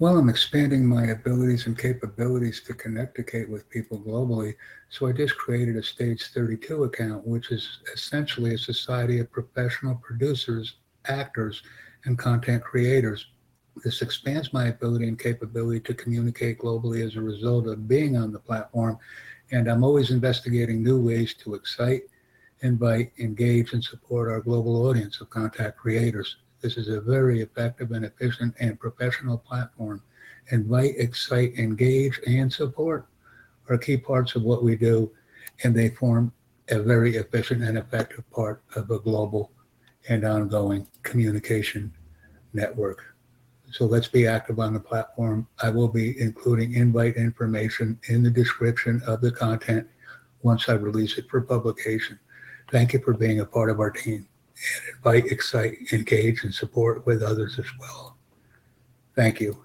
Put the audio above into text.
Well, I'm expanding my abilities and capabilities to communicate with people globally. So I just created a Stage 32 account, which is essentially a society of professional producers, actors, and content creators. This expands my ability and capability to communicate globally as a result of being on the platform. And I'm always investigating new ways to excite, invite, engage, and support our global audience of content creators. This is a very effective and efficient and professional platform. Invite, excite, engage, and support are key parts of what we do, and they form a very efficient and effective part of a global and ongoing communication network. So let's be active on the platform. I will be including invite information in the description of the content once I release it for publication. Thank you for being a part of our team invite, excite, engage, and support with others as well. Thank you.